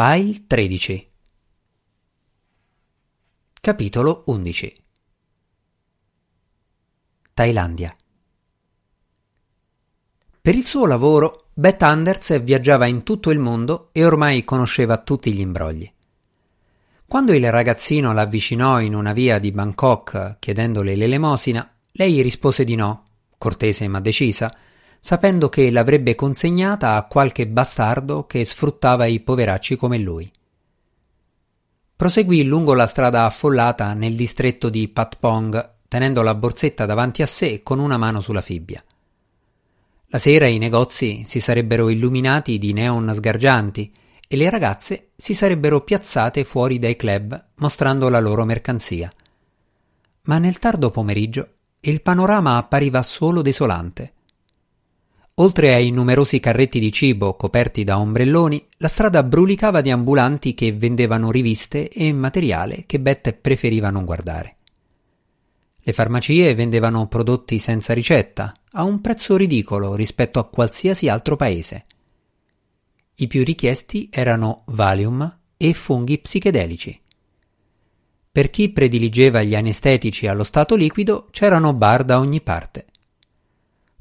File 13 Capitolo 11 Thailandia. Per il suo lavoro, Beth Anders viaggiava in tutto il mondo e ormai conosceva tutti gli imbrogli. Quando il ragazzino l'avvicinò in una via di Bangkok chiedendole l'elemosina, lei rispose di no, cortese ma decisa, sapendo che l'avrebbe consegnata a qualche bastardo che sfruttava i poveracci come lui. Proseguì lungo la strada affollata nel distretto di Patpong, tenendo la borsetta davanti a sé con una mano sulla fibbia. La sera i negozi si sarebbero illuminati di neon sgargianti e le ragazze si sarebbero piazzate fuori dai club mostrando la loro mercanzia. Ma nel tardo pomeriggio il panorama appariva solo desolante. Oltre ai numerosi carretti di cibo coperti da ombrelloni, la strada brulicava di ambulanti che vendevano riviste e materiale che Bette preferiva non guardare. Le farmacie vendevano prodotti senza ricetta, a un prezzo ridicolo rispetto a qualsiasi altro paese. I più richiesti erano Valium e funghi psichedelici. Per chi prediligeva gli anestetici allo stato liquido c'erano bar da ogni parte.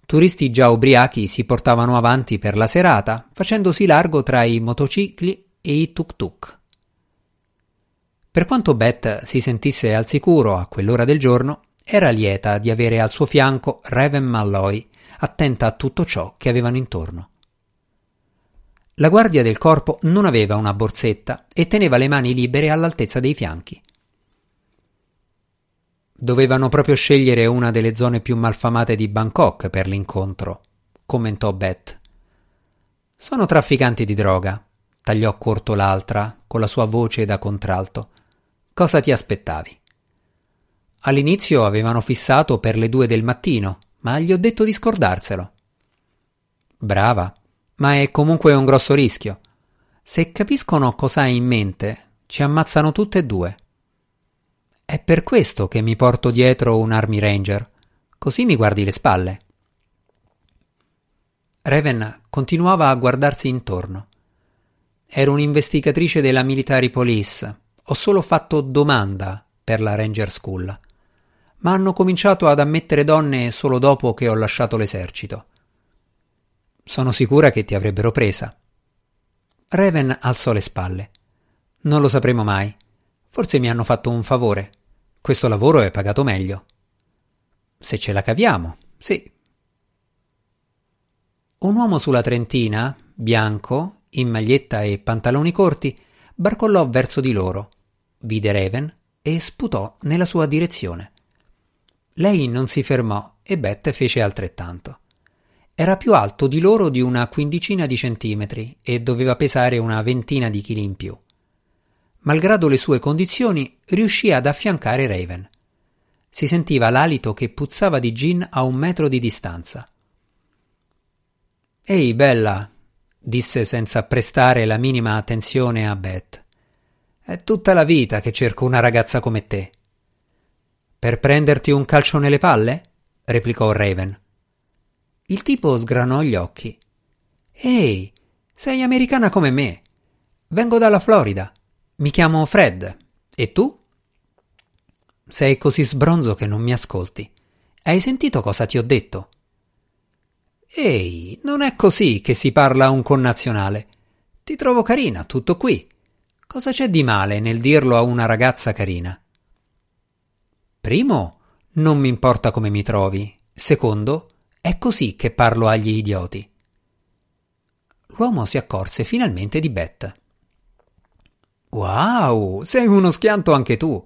Turisti già ubriachi si portavano avanti per la serata, facendosi largo tra i motocicli e i tuk-tuk. Per quanto Beth si sentisse al sicuro a quell'ora del giorno, era lieta di avere al suo fianco Raven Malloy, attenta a tutto ciò che avevano intorno. La guardia del corpo non aveva una borsetta e teneva le mani libere all'altezza dei fianchi. Dovevano proprio scegliere una delle zone più malfamate di Bangkok per l'incontro, commentò Beth. Sono trafficanti di droga, tagliò corto l'altra con la sua voce da contralto. Cosa ti aspettavi? All'inizio avevano fissato per le due del mattino, ma gli ho detto di scordarselo. Brava, ma è comunque un grosso rischio. Se capiscono cosa hai in mente, ci ammazzano tutte e due. È per questo che mi porto dietro un Army Ranger, così mi guardi le spalle. Raven continuava a guardarsi intorno. Ero un'investigatrice della Military Police. Ho solo fatto domanda per la Ranger School. Ma hanno cominciato ad ammettere donne solo dopo che ho lasciato l'esercito. Sono sicura che ti avrebbero presa. Raven alzò le spalle. Non lo sapremo mai. Forse mi hanno fatto un favore. Questo lavoro è pagato meglio. Se ce la caviamo, sì. Un uomo sulla trentina, bianco, in maglietta e pantaloni corti, barcollò verso di loro, vide Raven e sputò nella sua direzione. Lei non si fermò e Beth fece altrettanto. Era più alto di loro di una quindicina di centimetri e doveva pesare una ventina di chili in più malgrado le sue condizioni, riuscì ad affiancare Raven. Si sentiva l'alito che puzzava di gin a un metro di distanza. Ehi, bella, disse senza prestare la minima attenzione a Beth. È tutta la vita che cerco una ragazza come te. Per prenderti un calcio nelle palle? replicò Raven. Il tipo sgranò gli occhi. Ehi, sei americana come me. Vengo dalla Florida. Mi chiamo Fred. E tu? Sei così sbronzo che non mi ascolti. Hai sentito cosa ti ho detto? Ehi, non è così che si parla a un connazionale. Ti trovo carina, tutto qui. Cosa c'è di male nel dirlo a una ragazza carina? Primo, non mi importa come mi trovi. Secondo, è così che parlo agli idioti. L'uomo si accorse finalmente di Beth. Wow, sei uno schianto anche tu.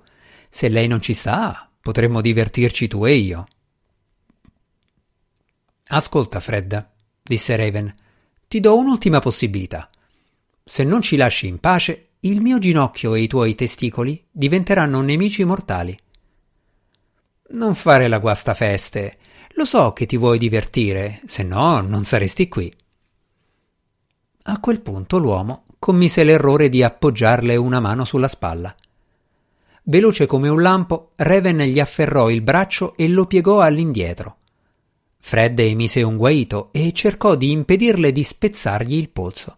Se lei non ci sta, potremmo divertirci tu e io. Ascolta, Fred, disse Raven, ti do un'ultima possibilità. Se non ci lasci in pace, il mio ginocchio e i tuoi testicoli diventeranno nemici mortali. Non fare la guastafeste. Lo so che ti vuoi divertire, se no non saresti qui. A quel punto l'uomo commise l'errore di appoggiarle una mano sulla spalla. Veloce come un lampo, Raven gli afferrò il braccio e lo piegò all'indietro. Fred emise un guaito e cercò di impedirle di spezzargli il polso.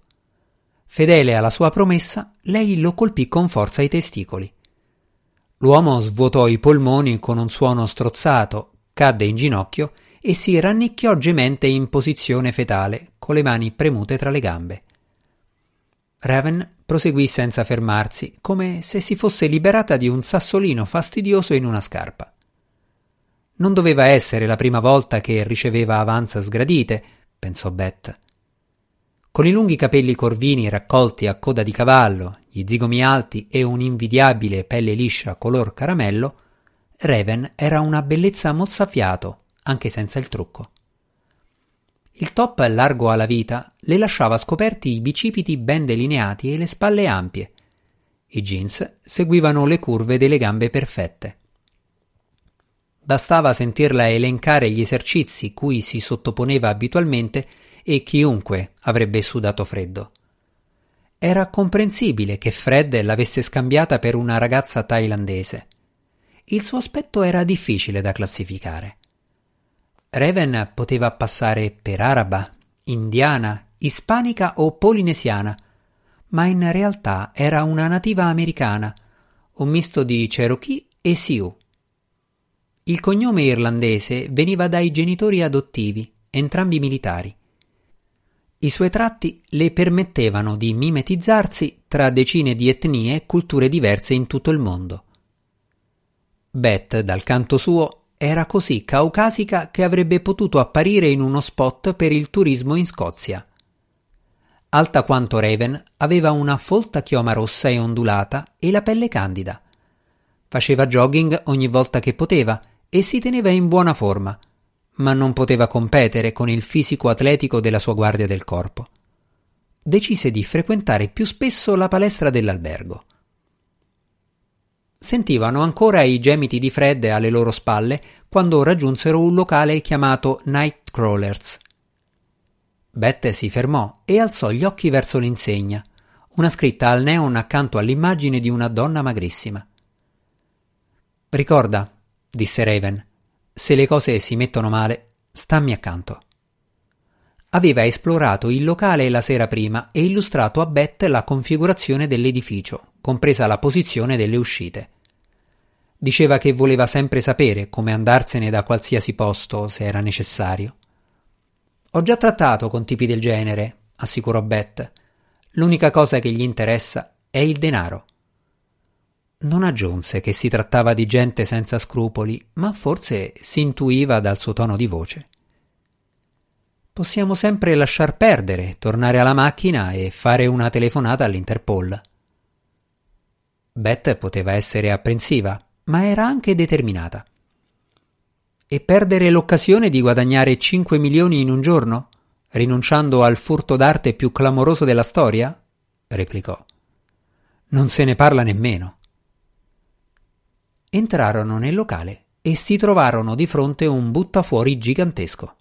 Fedele alla sua promessa, lei lo colpì con forza ai testicoli. L'uomo svuotò i polmoni con un suono strozzato, cadde in ginocchio e si rannicchiò gemente in posizione fetale, con le mani premute tra le gambe. Raven proseguì senza fermarsi, come se si fosse liberata di un sassolino fastidioso in una scarpa. Non doveva essere la prima volta che riceveva avanza sgradite, pensò Beth. Con i lunghi capelli corvini raccolti a coda di cavallo, gli zigomi alti e un'invidiabile pelle liscia color caramello, Raven era una bellezza mozzafiato, anche senza il trucco. Il top largo alla vita le lasciava scoperti i bicipiti ben delineati e le spalle ampie. I jeans seguivano le curve delle gambe perfette. Bastava sentirla elencare gli esercizi cui si sottoponeva abitualmente e chiunque avrebbe sudato freddo. Era comprensibile che Fred l'avesse scambiata per una ragazza thailandese. Il suo aspetto era difficile da classificare. Raven poteva passare per araba, indiana, ispanica o polinesiana, ma in realtà era una nativa americana, un misto di Cherokee e Sioux. Il cognome irlandese veniva dai genitori adottivi, entrambi militari. I suoi tratti le permettevano di mimetizzarsi tra decine di etnie e culture diverse in tutto il mondo. Beth, dal canto suo, era così caucasica che avrebbe potuto apparire in uno spot per il turismo in Scozia. Alta quanto Raven, aveva una folta chioma rossa e ondulata e la pelle candida. Faceva jogging ogni volta che poteva e si teneva in buona forma, ma non poteva competere con il fisico atletico della sua guardia del corpo. Decise di frequentare più spesso la palestra dell'albergo sentivano ancora i gemiti di Fred alle loro spalle quando raggiunsero un locale chiamato Nightcrawlers. Beth si fermò e alzò gli occhi verso l'insegna, una scritta al neon accanto all'immagine di una donna magrissima. Ricorda, disse Raven, se le cose si mettono male, stammi accanto. Aveva esplorato il locale la sera prima e illustrato a Beth la configurazione dell'edificio, compresa la posizione delle uscite. Diceva che voleva sempre sapere come andarsene da qualsiasi posto se era necessario. Ho già trattato con tipi del genere, assicurò Beth. L'unica cosa che gli interessa è il denaro. Non aggiunse che si trattava di gente senza scrupoli, ma forse si intuiva dal suo tono di voce. Possiamo sempre lasciar perdere, tornare alla macchina e fare una telefonata all'Interpol. Beth poteva essere apprensiva, ma era anche determinata. E perdere l'occasione di guadagnare 5 milioni in un giorno, rinunciando al furto d'arte più clamoroso della storia? replicò. Non se ne parla nemmeno. Entrarono nel locale e si trovarono di fronte un buttafuori gigantesco.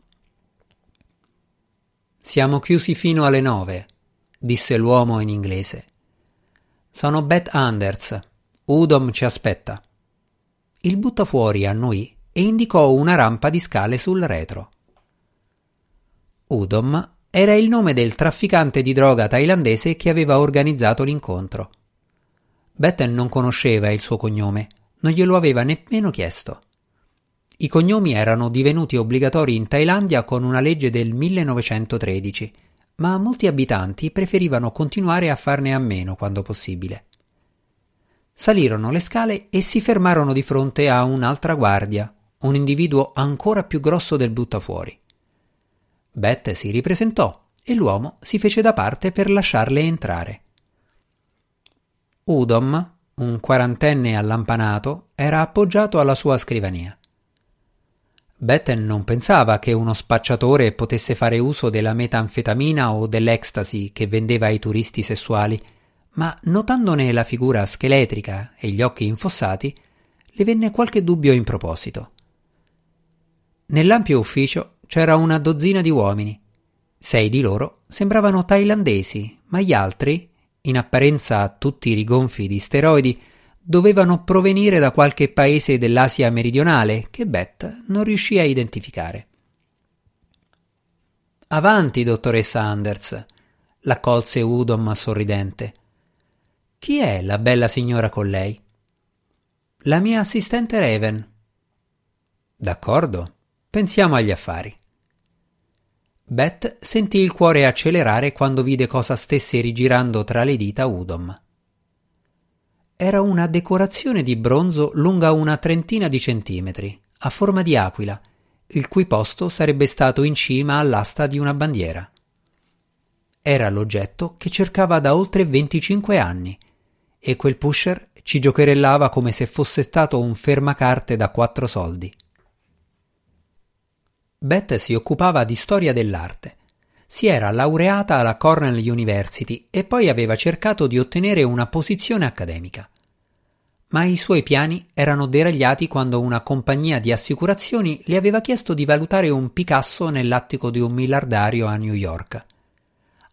Siamo chiusi fino alle nove, disse l'uomo in inglese. Sono Beth Anders. Udom ci aspetta. Il buttafuori annuì e indicò una rampa di scale sul retro. Udom era il nome del trafficante di droga thailandese che aveva organizzato l'incontro. Betten non conosceva il suo cognome, non glielo aveva nemmeno chiesto. I cognomi erano divenuti obbligatori in Thailandia con una legge del 1913, ma molti abitanti preferivano continuare a farne a meno quando possibile. Salirono le scale e si fermarono di fronte a un'altra guardia, un individuo ancora più grosso del buttafuori. Beth si ripresentò e l'uomo si fece da parte per lasciarle entrare. Udom, un quarantenne allampanato, era appoggiato alla sua scrivania. Betten non pensava che uno spacciatore potesse fare uso della metanfetamina o dell'ecstasy che vendeva ai turisti sessuali ma notandone la figura scheletrica e gli occhi infossati, le venne qualche dubbio in proposito. Nell'ampio ufficio c'era una dozzina di uomini. Sei di loro sembravano thailandesi, ma gli altri, in apparenza tutti rigonfi di steroidi, dovevano provenire da qualche paese dell'Asia meridionale che Beth non riuscì a identificare. Avanti, dottoressa Anders, l'accolse Udom sorridente. Chi è la bella signora con lei? La mia assistente Raven. D'accordo, pensiamo agli affari. Beth sentì il cuore accelerare quando vide cosa stesse rigirando tra le dita Udom. Era una decorazione di bronzo lunga una trentina di centimetri, a forma di aquila, il cui posto sarebbe stato in cima all'asta di una bandiera. Era l'oggetto che cercava da oltre 25 anni e quel pusher ci giocherellava come se fosse stato un fermacarte da quattro soldi. Beth si occupava di storia dell'arte. Si era laureata alla Cornell University e poi aveva cercato di ottenere una posizione accademica. Ma i suoi piani erano deragliati quando una compagnia di assicurazioni le aveva chiesto di valutare un Picasso nell'attico di un miliardario a New York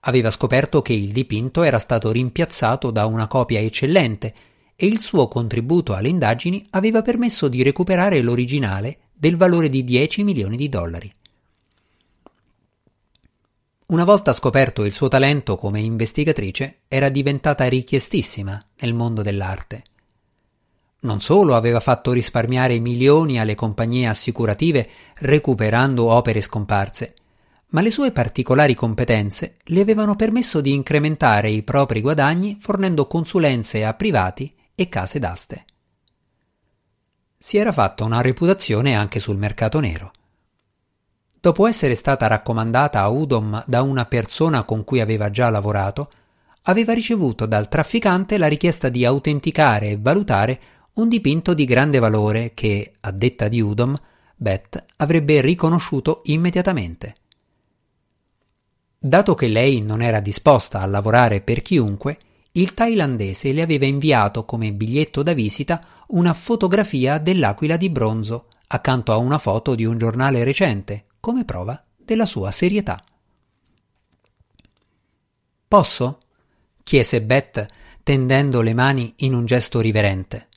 aveva scoperto che il dipinto era stato rimpiazzato da una copia eccellente e il suo contributo alle indagini aveva permesso di recuperare l'originale del valore di 10 milioni di dollari. Una volta scoperto il suo talento come investigatrice, era diventata richiestissima nel mondo dell'arte. Non solo aveva fatto risparmiare milioni alle compagnie assicurative recuperando opere scomparse, ma le sue particolari competenze le avevano permesso di incrementare i propri guadagni fornendo consulenze a privati e case d'aste. Si era fatta una reputazione anche sul mercato nero. Dopo essere stata raccomandata a Udom da una persona con cui aveva già lavorato, aveva ricevuto dal trafficante la richiesta di autenticare e valutare un dipinto di grande valore che, a detta di Udom, Beth avrebbe riconosciuto immediatamente. Dato che lei non era disposta a lavorare per chiunque, il thailandese le aveva inviato come biglietto da visita una fotografia dell'aquila di bronzo accanto a una foto di un giornale recente, come prova della sua serietà. Posso? chiese Beth, tendendo le mani in un gesto riverente.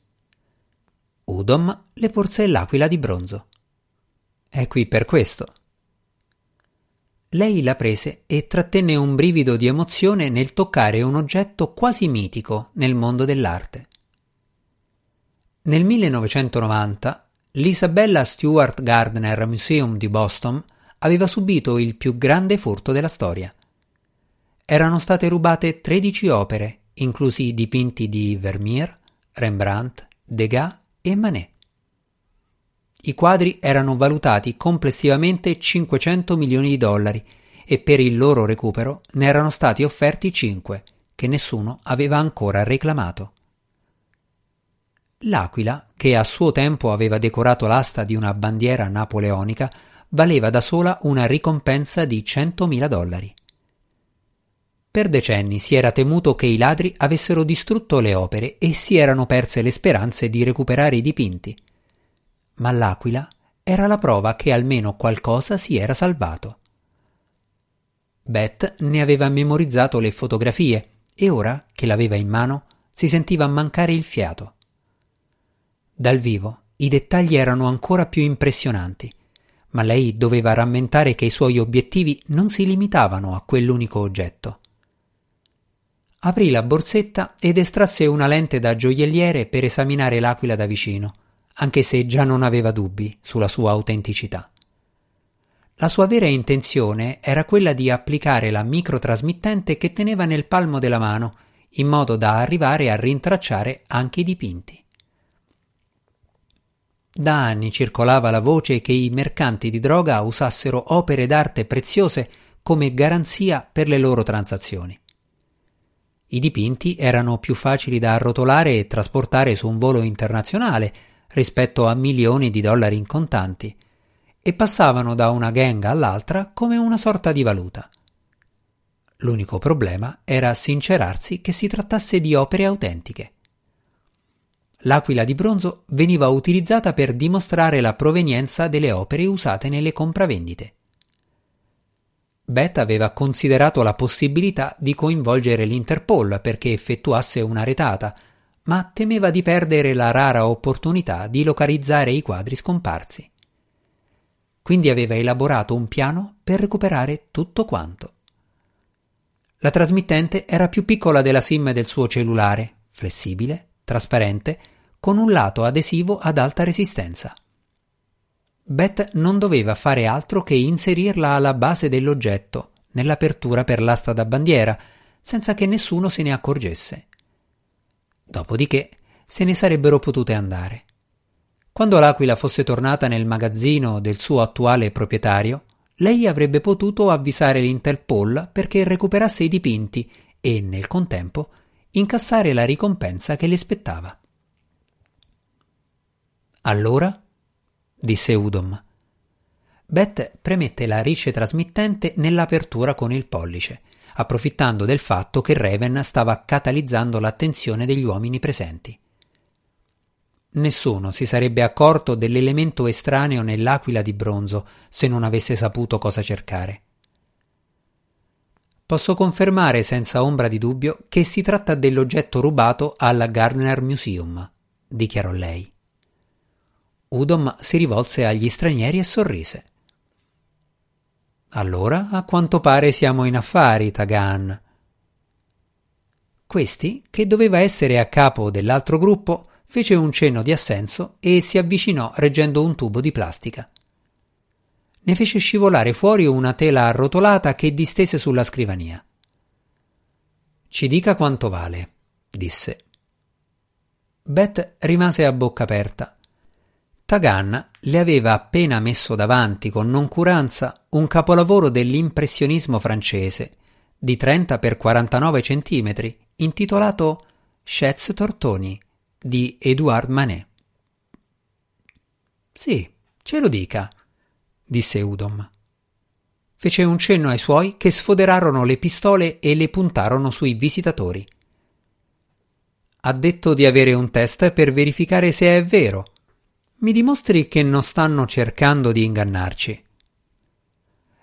Udom le porse l'aquila di bronzo. È qui per questo, lei la prese e trattenne un brivido di emozione nel toccare un oggetto quasi mitico nel mondo dell'arte. Nel 1990 l'Isabella Stewart Gardner Museum di Boston aveva subito il più grande furto della storia. Erano state rubate 13 opere, inclusi dipinti di Vermeer, Rembrandt, Degas e Manet. I quadri erano valutati complessivamente 500 milioni di dollari e per il loro recupero ne erano stati offerti 5, che nessuno aveva ancora reclamato. L'aquila, che a suo tempo aveva decorato l'asta di una bandiera napoleonica, valeva da sola una ricompensa di 100.000 dollari. Per decenni si era temuto che i ladri avessero distrutto le opere e si erano perse le speranze di recuperare i dipinti ma l'aquila era la prova che almeno qualcosa si era salvato. Beth ne aveva memorizzato le fotografie e ora che l'aveva in mano si sentiva mancare il fiato. Dal vivo i dettagli erano ancora più impressionanti, ma lei doveva rammentare che i suoi obiettivi non si limitavano a quell'unico oggetto. Aprì la borsetta ed estrasse una lente da gioielliere per esaminare l'aquila da vicino anche se già non aveva dubbi sulla sua autenticità. La sua vera intenzione era quella di applicare la microtrasmittente che teneva nel palmo della mano, in modo da arrivare a rintracciare anche i dipinti. Da anni circolava la voce che i mercanti di droga usassero opere d'arte preziose come garanzia per le loro transazioni. I dipinti erano più facili da arrotolare e trasportare su un volo internazionale, rispetto a milioni di dollari in contanti e passavano da una gang all'altra come una sorta di valuta. L'unico problema era sincerarsi che si trattasse di opere autentiche. L'aquila di bronzo veniva utilizzata per dimostrare la provenienza delle opere usate nelle compravendite. Beth aveva considerato la possibilità di coinvolgere l'Interpol perché effettuasse una retata, ma temeva di perdere la rara opportunità di localizzare i quadri scomparsi. Quindi aveva elaborato un piano per recuperare tutto quanto. La trasmittente era più piccola della SIM del suo cellulare, flessibile, trasparente, con un lato adesivo ad alta resistenza. Beth non doveva fare altro che inserirla alla base dell'oggetto, nell'apertura per l'asta da bandiera, senza che nessuno se ne accorgesse. Dopodiché se ne sarebbero potute andare. Quando l'aquila fosse tornata nel magazzino del suo attuale proprietario, lei avrebbe potuto avvisare l'Interpol perché recuperasse i dipinti e, nel contempo, incassare la ricompensa che le spettava. Allora? disse Udom. Beth premette la rice trasmittente nell'apertura con il pollice, approfittando del fatto che Raven stava catalizzando l'attenzione degli uomini presenti. Nessuno si sarebbe accorto dell'elemento estraneo nell'aquila di bronzo se non avesse saputo cosa cercare. Posso confermare senza ombra di dubbio che si tratta dell'oggetto rubato al Gardner Museum, dichiarò lei. Udom si rivolse agli stranieri e sorrise. Allora, a quanto pare siamo in affari, Tagan. Questi, che doveva essere a capo dell'altro gruppo, fece un cenno di assenso e si avvicinò reggendo un tubo di plastica. Ne fece scivolare fuori una tela arrotolata che distese sulla scrivania. Ci dica quanto vale, disse. Beth rimase a bocca aperta. Tagan le aveva appena messo davanti con noncuranza un capolavoro dell'impressionismo francese di 30 x 49 centimetri intitolato Schätz Tortoni di Edouard Manet. Sì, ce lo dica, disse Udom. Fece un cenno ai suoi che sfoderarono le pistole e le puntarono sui visitatori. Ha detto di avere un test per verificare se è vero. Mi dimostri che non stanno cercando di ingannarci.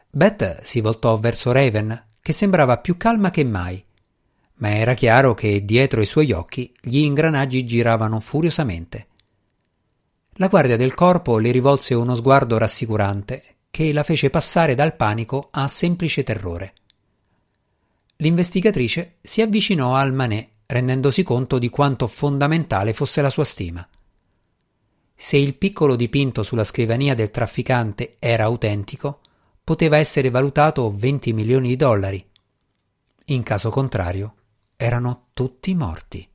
Beth si voltò verso Raven, che sembrava più calma che mai ma era chiaro che dietro i suoi occhi gli ingranaggi giravano furiosamente. La guardia del corpo le rivolse uno sguardo rassicurante che la fece passare dal panico a semplice terrore. L'investigatrice si avvicinò al Manè rendendosi conto di quanto fondamentale fosse la sua stima. Se il piccolo dipinto sulla scrivania del trafficante era autentico, poteva essere valutato 20 milioni di dollari. In caso contrario, erano tutti morti.